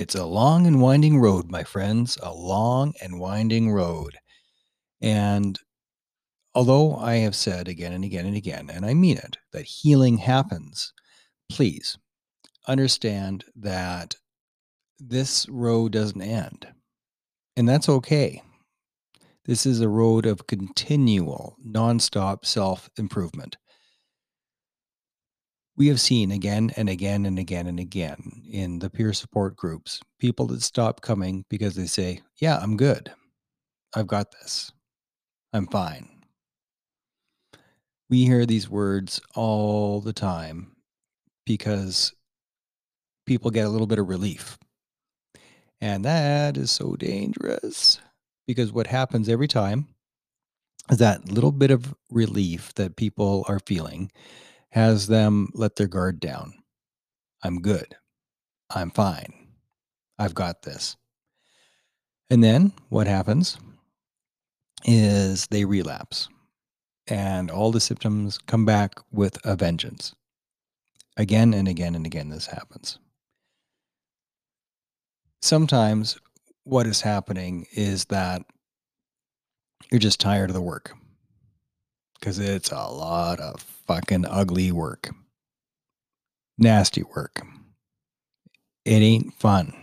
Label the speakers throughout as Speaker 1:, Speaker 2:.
Speaker 1: It's a long and winding road, my friends, a long and winding road. And although I have said again and again and again, and I mean it, that healing happens, please understand that this road doesn't end. And that's okay. This is a road of continual, nonstop self improvement. We have seen again and again and again and again in the peer support groups people that stop coming because they say, Yeah, I'm good. I've got this. I'm fine. We hear these words all the time because people get a little bit of relief. And that is so dangerous because what happens every time is that little bit of relief that people are feeling has them let their guard down. I'm good. I'm fine. I've got this. And then what happens is they relapse and all the symptoms come back with a vengeance. Again and again and again, this happens. Sometimes what is happening is that you're just tired of the work because it's a lot of fucking ugly work, nasty work. It ain't fun.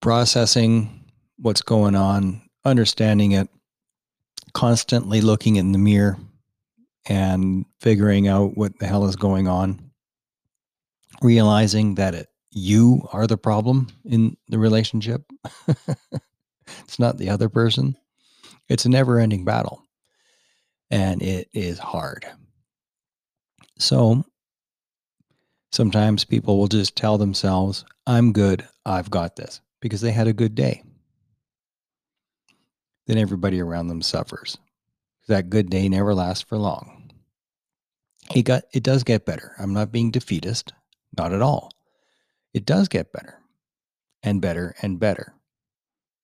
Speaker 1: Processing what's going on, understanding it, constantly looking in the mirror and figuring out what the hell is going on, realizing that it, you are the problem in the relationship. it's not the other person. It's a never ending battle and it is hard. So sometimes people will just tell themselves, I'm good, I've got this, because they had a good day. Then everybody around them suffers. That good day never lasts for long. It got it does get better. I'm not being defeatist, not at all. It does get better and better and better.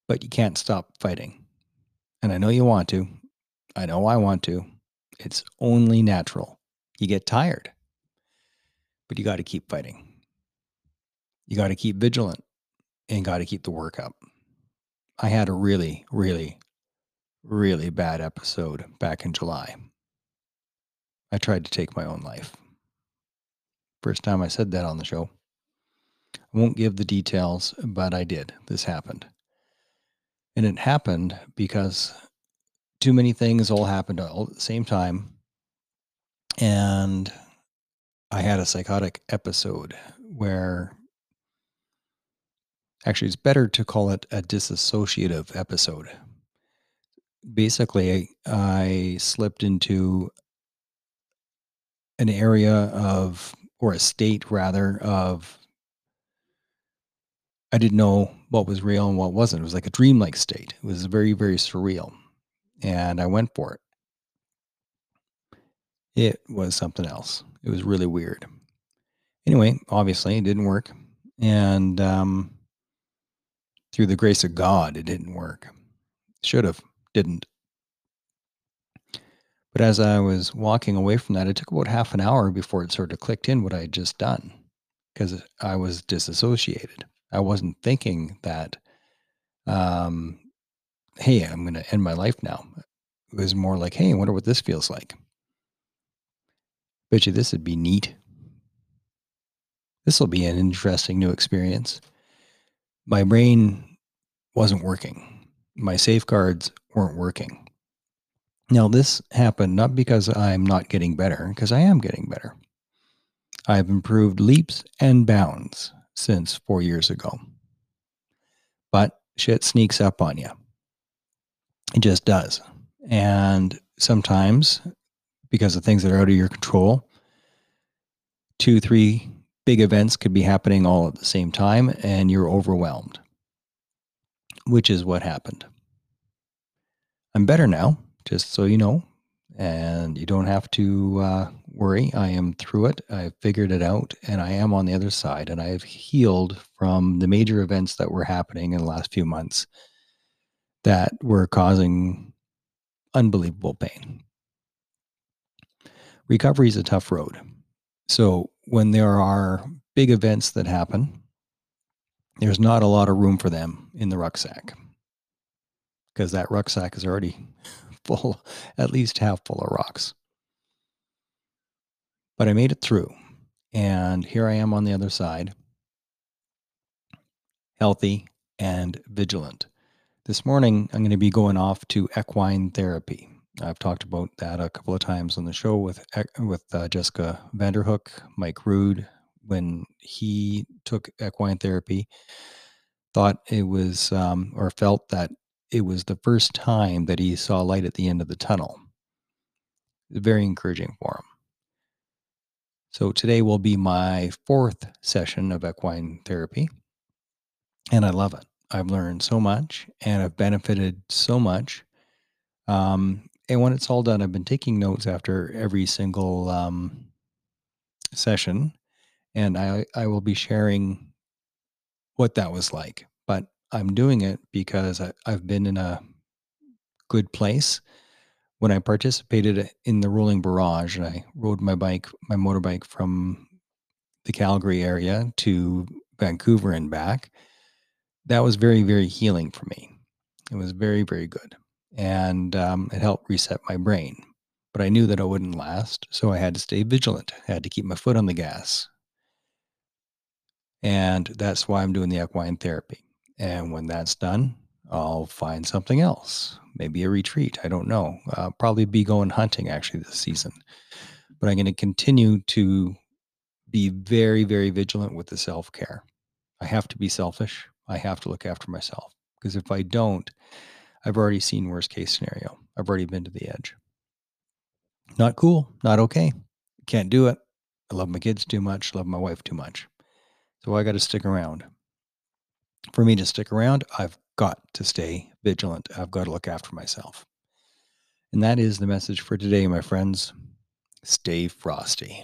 Speaker 1: But you can't stop fighting. And I know you want to. I know I want to. It's only natural. You get tired, but you got to keep fighting. You got to keep vigilant and got to keep the work up. I had a really, really, really bad episode back in July. I tried to take my own life. First time I said that on the show. I won't give the details, but I did. This happened. And it happened because too many things all happened all at the same time. And I had a psychotic episode where actually it's better to call it a disassociative episode. Basically, I, I slipped into an area of, or a state rather, of I didn't know what was real and what wasn't. It was like a dreamlike state. It was very, very surreal and I went for it. It was something else. It was really weird. Anyway, obviously, it didn't work. And um, through the grace of God, it didn't work. Should have, didn't. But as I was walking away from that, it took about half an hour before it sort of clicked in what I had just done because I was disassociated. I wasn't thinking that um, hey, I'm going to end my life now. It was more like, hey, I wonder what this feels like. Bet you this would be neat. This will be an interesting new experience. My brain wasn't working. My safeguards weren't working. Now, this happened not because I'm not getting better, because I am getting better. I've improved leaps and bounds since four years ago. But shit sneaks up on you. It just does. And sometimes, because of things that are out of your control, two, three big events could be happening all at the same time, and you're overwhelmed, which is what happened. I'm better now, just so you know, and you don't have to uh, worry. I am through it. I've figured it out, and I am on the other side, and I have healed from the major events that were happening in the last few months that were causing unbelievable pain. Recovery is a tough road. So when there are big events that happen, there's not a lot of room for them in the rucksack because that rucksack is already full, at least half full of rocks. But I made it through, and here I am on the other side, healthy and vigilant. This morning, I'm going to be going off to equine therapy. I've talked about that a couple of times on the show with with uh, Jessica Vanderhook, Mike Rude, when he took equine therapy. Thought it was, um, or felt that it was the first time that he saw light at the end of the tunnel. Very encouraging for him. So today will be my fourth session of equine therapy, and I love it. I've learned so much, and I've benefited so much. Um, and when it's all done, I've been taking notes after every single um, session, and I I will be sharing what that was like. But I'm doing it because I, I've been in a good place. When I participated in the rolling barrage, and I rode my bike, my motorbike from the Calgary area to Vancouver and back, that was very, very healing for me. It was very, very good and um, it helped reset my brain. But I knew that it wouldn't last, so I had to stay vigilant. I had to keep my foot on the gas. And that's why I'm doing the equine therapy. And when that's done, I'll find something else, maybe a retreat. I don't know. I'll probably be going hunting actually this season. But I'm going to continue to be very, very vigilant with the self care. I have to be selfish. I have to look after myself because if I don't, I've already seen worst case scenario. I've already been to the edge. Not cool, not okay. Can't do it. I love my kids too much, love my wife too much. So I got to stick around. For me to stick around, I've got to stay vigilant. I've got to look after myself. And that is the message for today, my friends. Stay frosty.